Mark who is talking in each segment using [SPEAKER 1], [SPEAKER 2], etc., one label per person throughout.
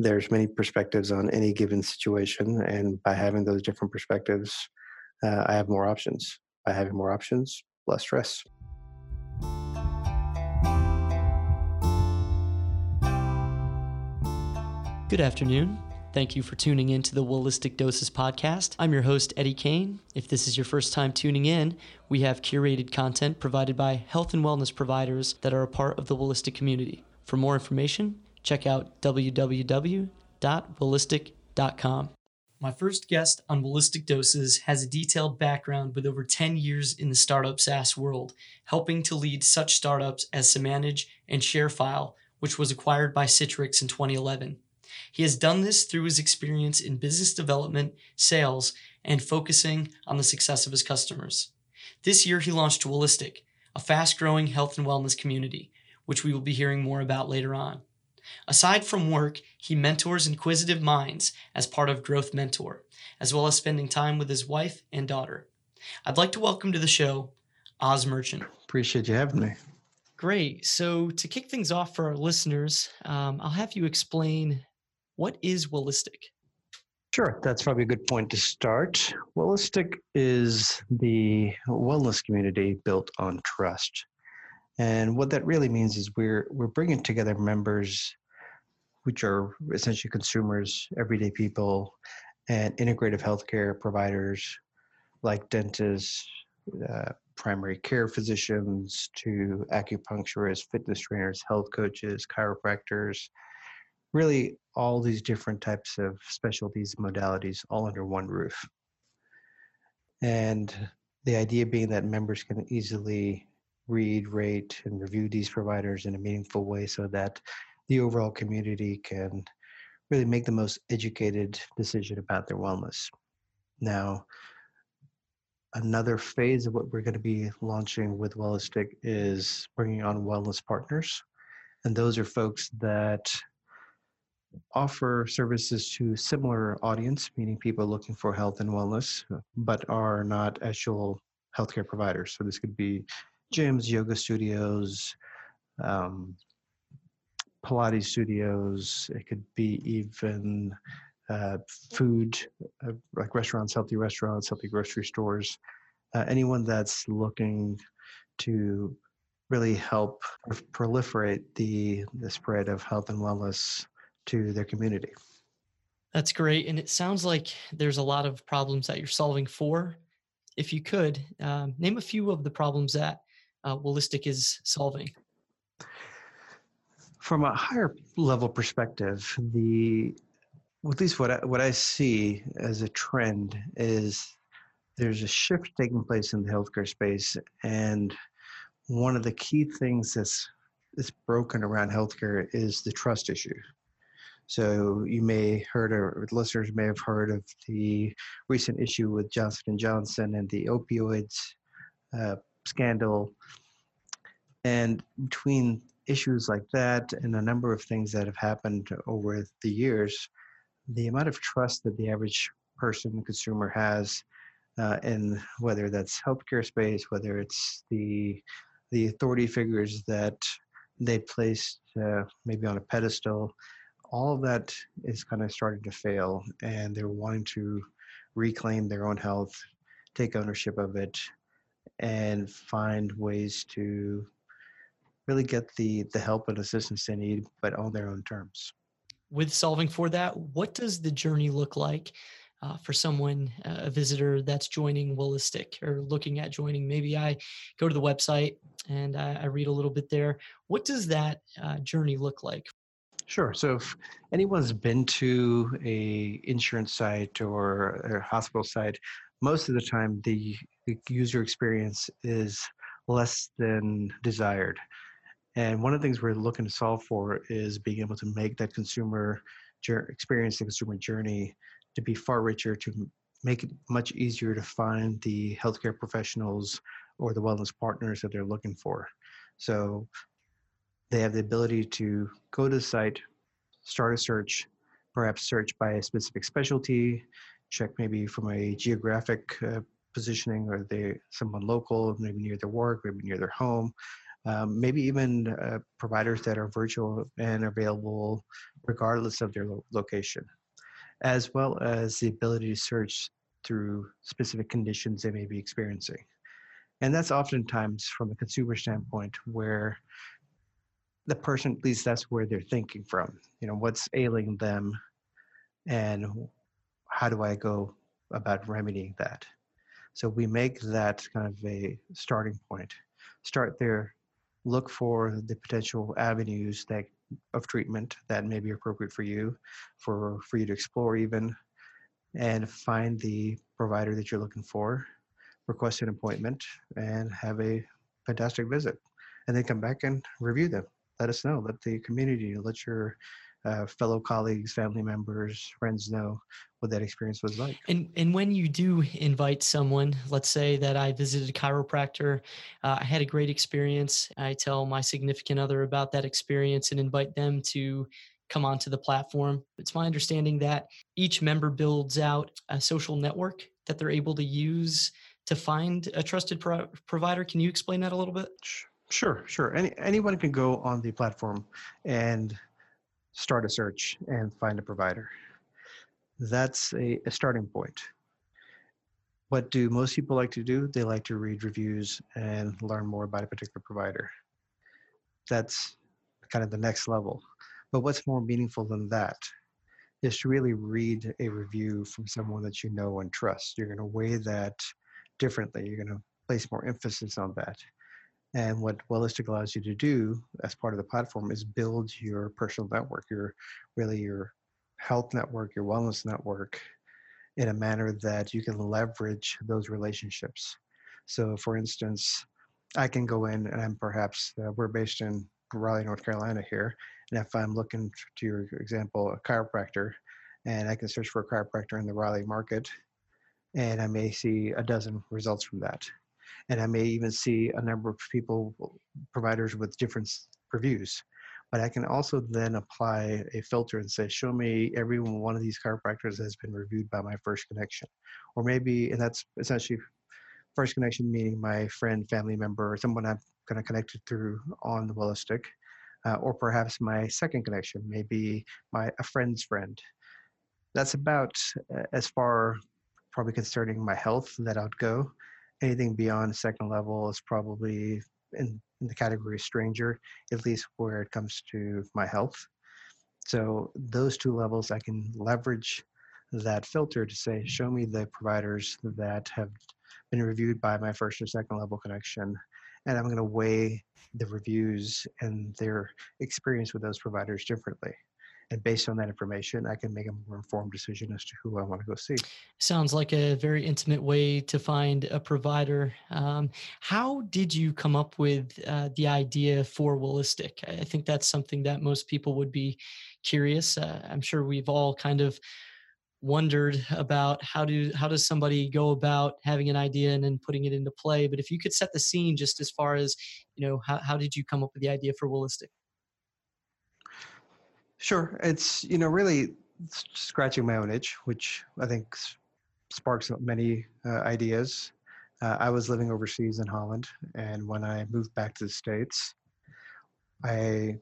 [SPEAKER 1] there's many perspectives on any given situation, and by having those different perspectives, uh, I have more options. By having more options, less stress.
[SPEAKER 2] Good afternoon. Thank you for tuning in to the Wellistic Doses podcast. I'm your host, Eddie Kane. If this is your first time tuning in, we have curated content provided by health and wellness providers that are a part of the Wellistic community. For more information, check out www.wellistic.com. My first guest on Wellistic Doses has a detailed background with over 10 years in the startup SaaS world, helping to lead such startups as Samanage and ShareFile, which was acquired by Citrix in 2011. He has done this through his experience in business development, sales, and focusing on the success of his customers. This year, he launched Wellistic, a fast growing health and wellness community, which we will be hearing more about later on. Aside from work, he mentors inquisitive minds as part of Growth Mentor, as well as spending time with his wife and daughter. I'd like to welcome to the show Oz Merchant.
[SPEAKER 1] Appreciate you having me.
[SPEAKER 2] Great. So, to kick things off for our listeners, um, I'll have you explain what is Wellistic?
[SPEAKER 1] Sure, that's probably a good point to start. Wellistic is the wellness community built on trust. And what that really means is we're we're bringing together members which are essentially consumers, everyday people, and integrative healthcare providers like dentists, uh, primary care physicians, to acupuncturists, fitness trainers, health coaches, chiropractors, really all these different types of specialties, modalities, all under one roof. And the idea being that members can easily read, rate, and review these providers in a meaningful way so that the overall community can really make the most educated decision about their wellness. Now, another phase of what we're going to be launching with Wellistic is bringing on wellness partners. And those are folks that offer services to similar audience, meaning people looking for health and wellness, but are not actual healthcare providers. So this could be gyms, yoga studios, um, Pilates studios. It could be even uh, food, uh, like restaurants, healthy restaurants, healthy grocery stores. Uh, anyone that's looking to really help proliferate the the spread of health and wellness to their community.
[SPEAKER 2] That's great. And it sounds like there's a lot of problems that you're solving for. If you could, um, name a few of the problems that uh, is solving.
[SPEAKER 1] From a higher level perspective, the at least what I, what I see as a trend is there's a shift taking place in the healthcare space, and one of the key things that's that's broken around healthcare is the trust issue. So you may heard, or listeners may have heard of the recent issue with Johnson and Johnson and the opioids uh, scandal. And between issues like that and a number of things that have happened over the years, the amount of trust that the average person, consumer has uh, in whether that's healthcare space, whether it's the the authority figures that they placed uh, maybe on a pedestal, all of that is kind of starting to fail and they're wanting to reclaim their own health take ownership of it and find ways to really get the the help and assistance they need but on their own terms
[SPEAKER 2] with solving for that what does the journey look like uh, for someone uh, a visitor that's joining Wellistic or looking at joining maybe i go to the website and i, I read a little bit there what does that uh, journey look like
[SPEAKER 1] Sure. So if anyone's been to a insurance site or a hospital site, most of the time the, the user experience is less than desired. And one of the things we're looking to solve for is being able to make that consumer experience, the consumer journey, to be far richer, to make it much easier to find the healthcare professionals or the wellness partners that they're looking for. So they have the ability to go to the site, start a search, perhaps search by a specific specialty, check maybe from a geographic uh, positioning, are they someone local, maybe near their work, maybe near their home, um, maybe even uh, providers that are virtual and available regardless of their lo- location, as well as the ability to search through specific conditions they may be experiencing. And that's oftentimes from a consumer standpoint where the person, at least that's where they're thinking from. You know, what's ailing them and how do I go about remedying that? So we make that kind of a starting point. Start there, look for the potential avenues that of treatment that may be appropriate for you, for for you to explore even, and find the provider that you're looking for, request an appointment, and have a fantastic visit, and then come back and review them. Let us know. Let the community, let your uh, fellow colleagues, family members, friends know what that experience was like.
[SPEAKER 2] And and when you do invite someone, let's say that I visited a chiropractor, uh, I had a great experience. I tell my significant other about that experience and invite them to come onto the platform. It's my understanding that each member builds out a social network that they're able to use to find a trusted pro- provider. Can you explain that a little bit?
[SPEAKER 1] Sure, sure. Any anyone can go on the platform and start a search and find a provider. That's a, a starting point. What do most people like to do? They like to read reviews and learn more about a particular provider. That's kind of the next level. But what's more meaningful than that is to really read a review from someone that you know and trust. You're going to weigh that differently. You're going to place more emphasis on that. And what Wellistic allows you to do as part of the platform is build your personal network, your really your health network, your wellness network in a manner that you can leverage those relationships. So, for instance, I can go in and I'm perhaps, uh, we're based in Raleigh, North Carolina here. And if I'm looking to your example, a chiropractor, and I can search for a chiropractor in the Raleigh market, and I may see a dozen results from that and I may even see a number of people, providers with different reviews. But I can also then apply a filter and say, show me every one of these chiropractors has been reviewed by my first connection. Or maybe, and that's essentially first connection meaning my friend, family member, or someone I'm kind of connected through on the Wellistic. Uh, or perhaps my second connection, maybe my a friend's friend. That's about uh, as far probably concerning my health that I'd go anything beyond second level is probably in, in the category stranger, at least where it comes to my health. So those two levels, I can leverage that filter to say, show me the providers that have been reviewed by my first or second level connection. And I'm going to weigh the reviews and their experience with those providers differently and based on that information i can make a more informed decision as to who i want to go see.
[SPEAKER 2] Sounds like a very intimate way to find a provider. Um, how did you come up with uh, the idea for Wellistic i think that's something that most people would be curious uh, i'm sure we've all kind of wondered about how do how does somebody go about having an idea and then putting it into play? But if you could set the scene just as far as you know how, how did you come up with the idea for Wellistic
[SPEAKER 1] Sure. It's, you know, really scratching my own itch, which I think sparks many uh, ideas. Uh, I was living overseas in Holland, and when I moved back to the States, I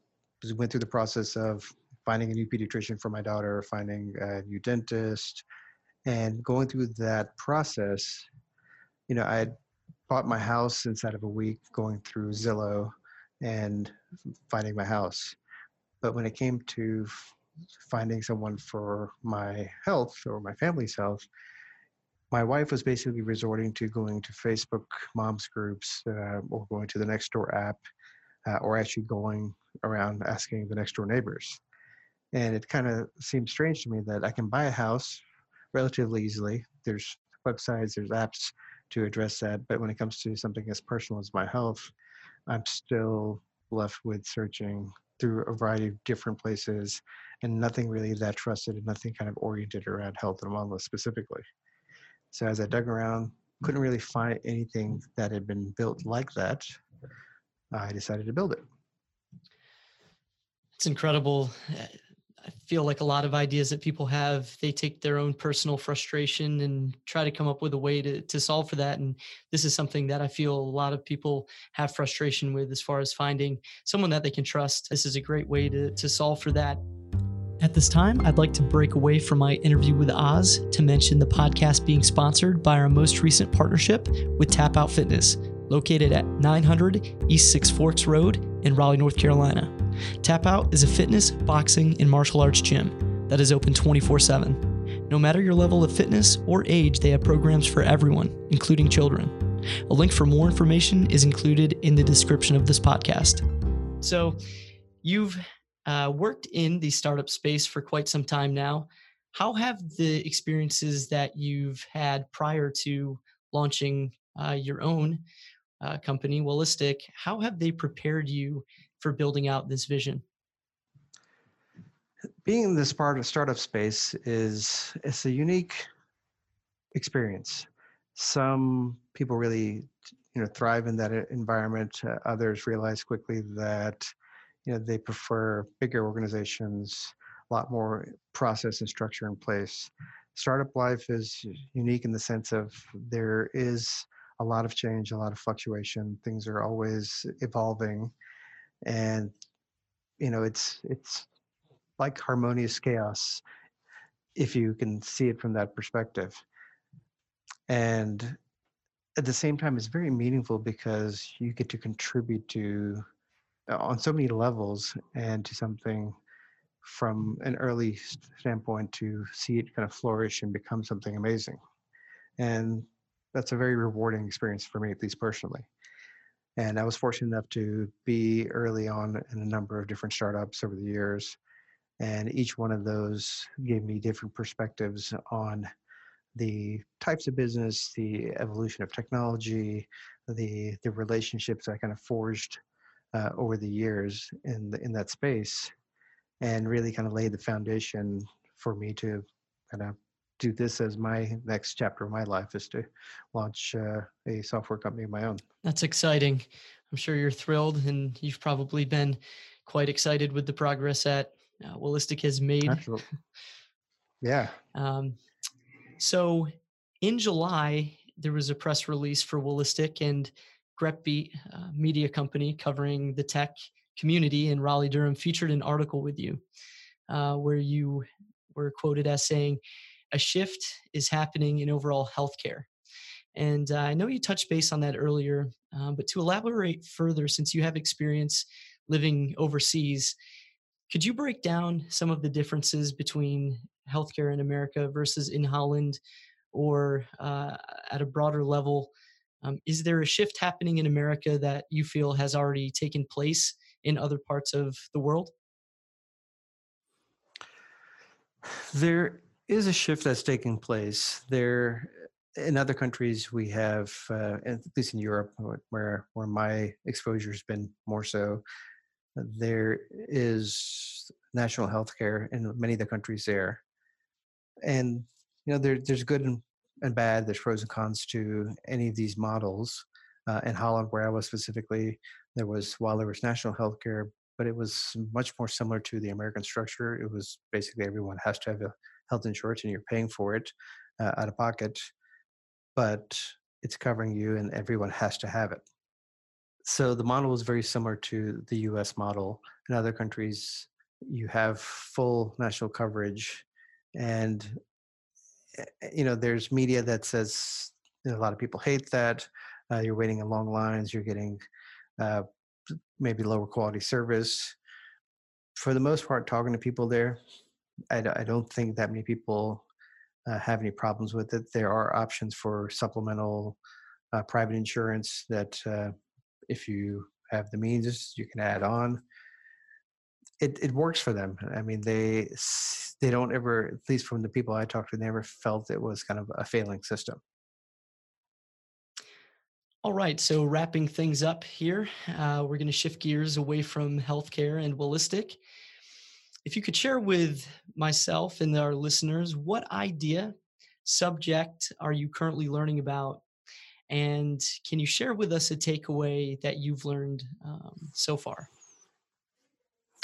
[SPEAKER 1] went through the process of finding a new pediatrician for my daughter, finding a new dentist, and going through that process. You know, I had bought my house inside of a week, going through Zillow and finding my house but when it came to finding someone for my health or my family's health, my wife was basically resorting to going to Facebook moms groups uh, or going to the Nextdoor app uh, or actually going around asking the next door neighbors. And it kind of seemed strange to me that I can buy a house relatively easily. There's websites, there's apps to address that. But when it comes to something as personal as my health, I'm still left with searching through a variety of different places and nothing really that trusted and nothing kind of oriented around health and wellness specifically. So as I dug around, couldn't really find anything that had been built like that. I decided to build it.
[SPEAKER 2] It's incredible. Eh, I feel like a lot of ideas that people have, they take their own personal frustration and try to come up with a way to, to solve for that. And this is something that I feel a lot of people have frustration with as far as finding someone that they can trust. This is a great way to, to solve for that. At this time, I'd like to break away from my interview with Oz to mention the podcast being sponsored by our most recent partnership with Tap Out Fitness, located at 900 East Six Forks Road in Raleigh, North Carolina. Tap Out is a fitness, boxing, and martial arts gym that is open 24 7. No matter your level of fitness or age, they have programs for everyone, including children. A link for more information is included in the description of this podcast. So, you've uh, worked in the startup space for quite some time now. How have the experiences that you've had prior to launching uh, your own uh, company, Wellistic, how have they prepared you for building out this vision?
[SPEAKER 1] Being in this part of startup space is it's a unique experience. Some people really, you know, thrive in that environment. Uh, others realize quickly that you know they prefer bigger organizations a lot more process and structure in place startup life is unique in the sense of there is a lot of change a lot of fluctuation things are always evolving and you know it's it's like harmonious chaos if you can see it from that perspective and at the same time it's very meaningful because you get to contribute to uh, on so many levels and to something from an early standpoint to see it kind of flourish and become something amazing. And that's a very rewarding experience for me, at least personally. And I was fortunate enough to be early on in a number of different startups over the years. And each one of those gave me different perspectives on the types of business, the evolution of technology, the the relationships I kind of forged uh, over the years in the, in that space, and really kind of laid the foundation for me to kind of do this as my next chapter of my life is to launch uh, a software company of my own.
[SPEAKER 2] That's exciting. I'm sure you're thrilled, and you've probably been quite excited with the progress that uh, has made.
[SPEAKER 1] Absolutely. Yeah. Um,
[SPEAKER 2] so in July, there was a press release for Wellistic, and Grepbeat uh, media company covering the tech community in Raleigh Durham featured an article with you uh, where you were quoted as saying, a shift is happening in overall healthcare. And uh, I know you touched base on that earlier, um, but to elaborate further, since you have experience living overseas, could you break down some of the differences between healthcare in America versus in Holland, or uh, at a broader level, um, is there a shift happening in America that you feel has already taken place in other parts of the world?
[SPEAKER 1] There is a shift that's taking place. There, in other countries, we have, uh, at least in Europe, where where my exposure has been more so, there is national health care in many of the countries there, and you know there, there's good and and bad. There's pros and cons to any of these models. Uh, in Holland, where I was specifically, there was while there was national health care, but it was much more similar to the American structure. It was basically everyone has to have a health insurance and you're paying for it uh, out of pocket, but it's covering you and everyone has to have it. So the model is very similar to the US model. In other countries, you have full national coverage and Eh, eh, you know, there's media that says you know, a lot of people hate that. Uh, you're waiting in long lines. You're getting uh, maybe lower quality service. For the most part, talking to people there, I, I don't think that many people uh, have any problems with it. There are options for supplemental uh, private insurance that, uh, if you have the means, you can add on it, it works for them. I mean, they they don't ever, at least from the people I talked to, they never felt it was kind of a failing system.
[SPEAKER 2] All right, so wrapping things up here, uh, we're going to shift gears away from healthcare and Wellistic. If you could share with myself and our listeners, what idea, subject are you currently learning about? And can you share with us a takeaway that you've learned um, so far?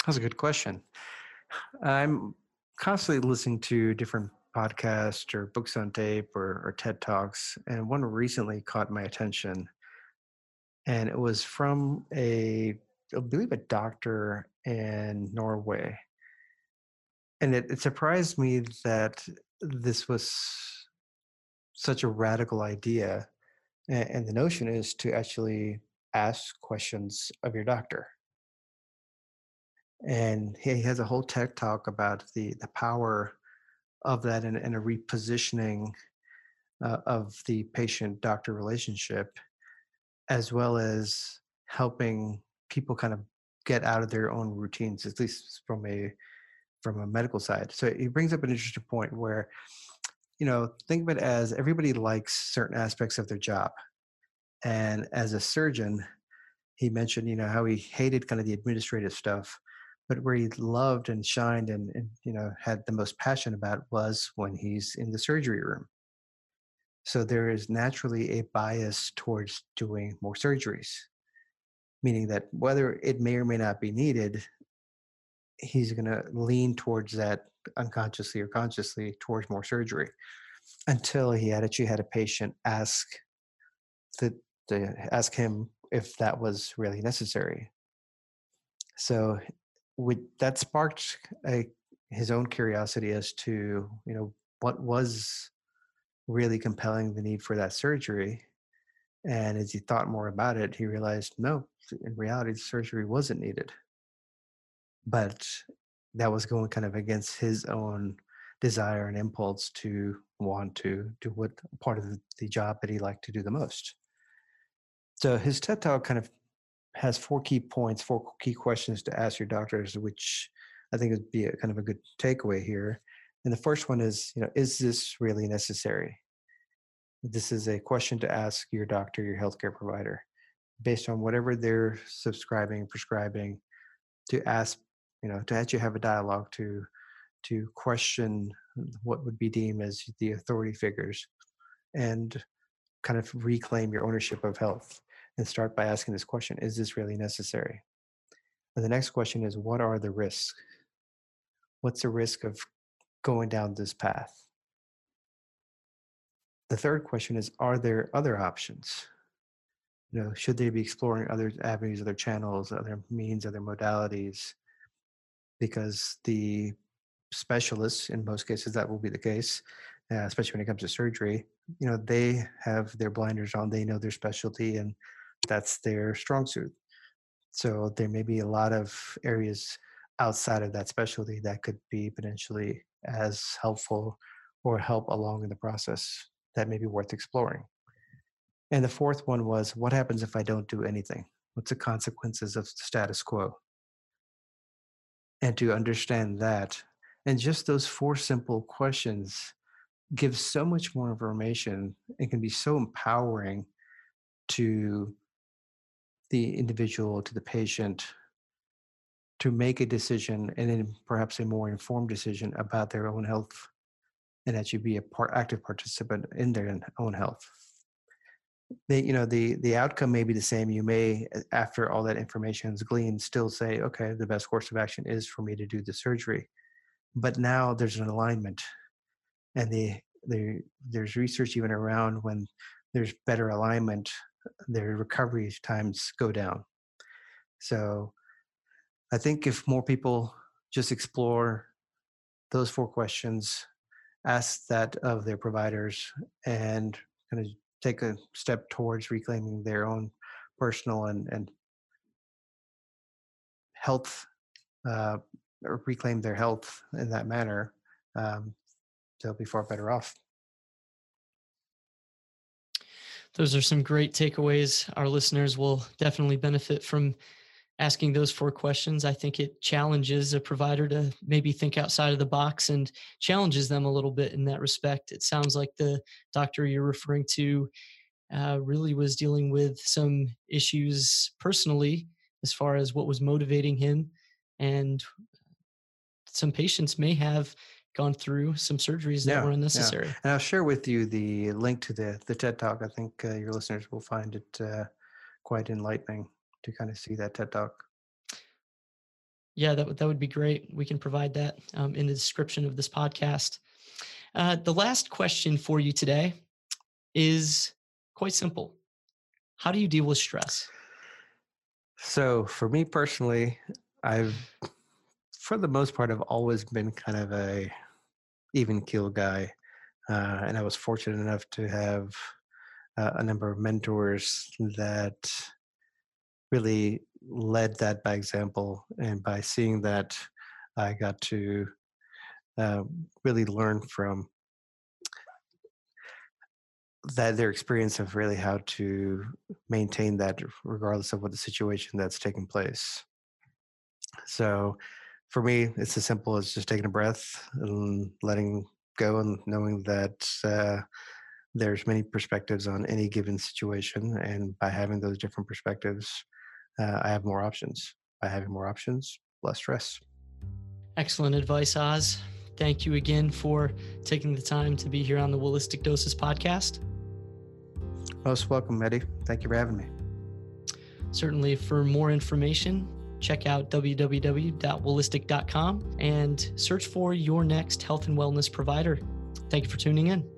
[SPEAKER 1] That's a good question. I'm constantly listening to different podcasts or books on tape or, or TED Talks, and one recently caught my attention. And it was from a, I believe, a doctor in Norway. And it, it surprised me that this was such a radical idea. And, and the notion is to actually ask questions of your doctor and he has a whole tech talk about the the power of that and, and a repositioning uh, of the patient doctor relationship as well as helping people kind of get out of their own routines at least from a from a medical side. So he brings up an interesting point where you know think of it as everybody likes certain aspects of their job. And as a surgeon he mentioned you know how he hated kind of the administrative stuff but where he loved and shined and, and you know had the most passion about was when he's in the surgery room. So there is naturally a bias towards doing more surgeries meaning that whether it may or may not be needed he's going to lean towards that unconsciously or consciously towards more surgery until he had actually had a patient ask the, the ask him if that was really necessary. So with that sparked a, his own curiosity as to you know what was really compelling the need for that surgery and as he thought more about it he realized no in reality the surgery wasn't needed but that was going kind of against his own desire and impulse to want to do what part of the, job that he liked to do the most so his TED talk kind of has four key points, four key questions to ask your doctors, which I think would be a, kind of a good takeaway here. And the first one is, you know, is this really necessary? This is a question to ask your doctor, your healthcare provider, based on whatever they're subscribing, prescribing, to ask, you know, to actually have a dialogue to to question what would be deemed as the authority figures and kind of reclaim your ownership of health and start by asking this question Is this really necessary? And the next question is What are the risks? What's the risk of going down this path? The third question is Are there other options? You know, should they be exploring other avenues, other channels, other means, other modalities? Because the specialists, in most cases, that will be the case, uh, especially when it comes to surgery. You know, they have their blinders on. They know their specialty, and that's their strong suit. So there may be a lot of areas outside of that specialty that could be potentially as helpful or help along in the process that may be worth exploring. And the fourth one was what happens if I don't do anything? What's the consequences of the status quo? And to understand that, and just those four simple questions give so much more information and can be so empowering to the individual to the patient to make a decision and then perhaps a more informed decision about their own health and that actually be a part, active participant in their own health they, you know the the outcome may be the same you may after all that information is gleaned still say okay the best course of action is for me to do the surgery but now there's an alignment and the, the there's research even around when there's better alignment their recovery times go down. So I think if more people just explore those four questions, ask that of their providers, and kind of take a step towards reclaiming their own personal and, and health, uh, or reclaim their health in that manner, um, they'll be far better off.
[SPEAKER 2] Those are some great takeaways. Our listeners will definitely benefit from asking those four questions. I think it challenges a provider to maybe think outside of the box and challenges them a little bit in that respect. It sounds like the doctor you're referring to uh, really was dealing with some issues personally as far as what was motivating him. And some patients may have gone through some surgeries that yeah, were unnecessary.
[SPEAKER 1] Yeah. And I'll share with you the link to the the TED Talk. I think uh, your listeners will find it uh, quite enlightening to kind of see that TED Talk.
[SPEAKER 2] Yeah, that, that would be great. We can provide that um, in the description of this podcast. Uh, the last question for you today is quite simple How do you deal with stress?
[SPEAKER 1] So, for me personally, I've, for the most part, I've always been kind of a even keel guy. Uh, and I was fortunate enough to have uh, a number of mentors that really led that by example. And by seeing that, I got to uh, really learn from that their experience of really how to maintain that regardless of what the situation that's taking place. So for me, it's as simple as just taking a breath and letting go and knowing that uh, there's many perspectives on any given situation. And by having those different perspectives, uh, I have more options. By having more options, less stress.
[SPEAKER 2] Excellent advice, Oz. Thank you again for taking the time to be here on the Wellistic Doses podcast.
[SPEAKER 1] Most welcome, Eddie. Thank you for having me.
[SPEAKER 2] Certainly, for more information, check out www.wellistic.com and search for your next health and wellness provider. Thank you for tuning in.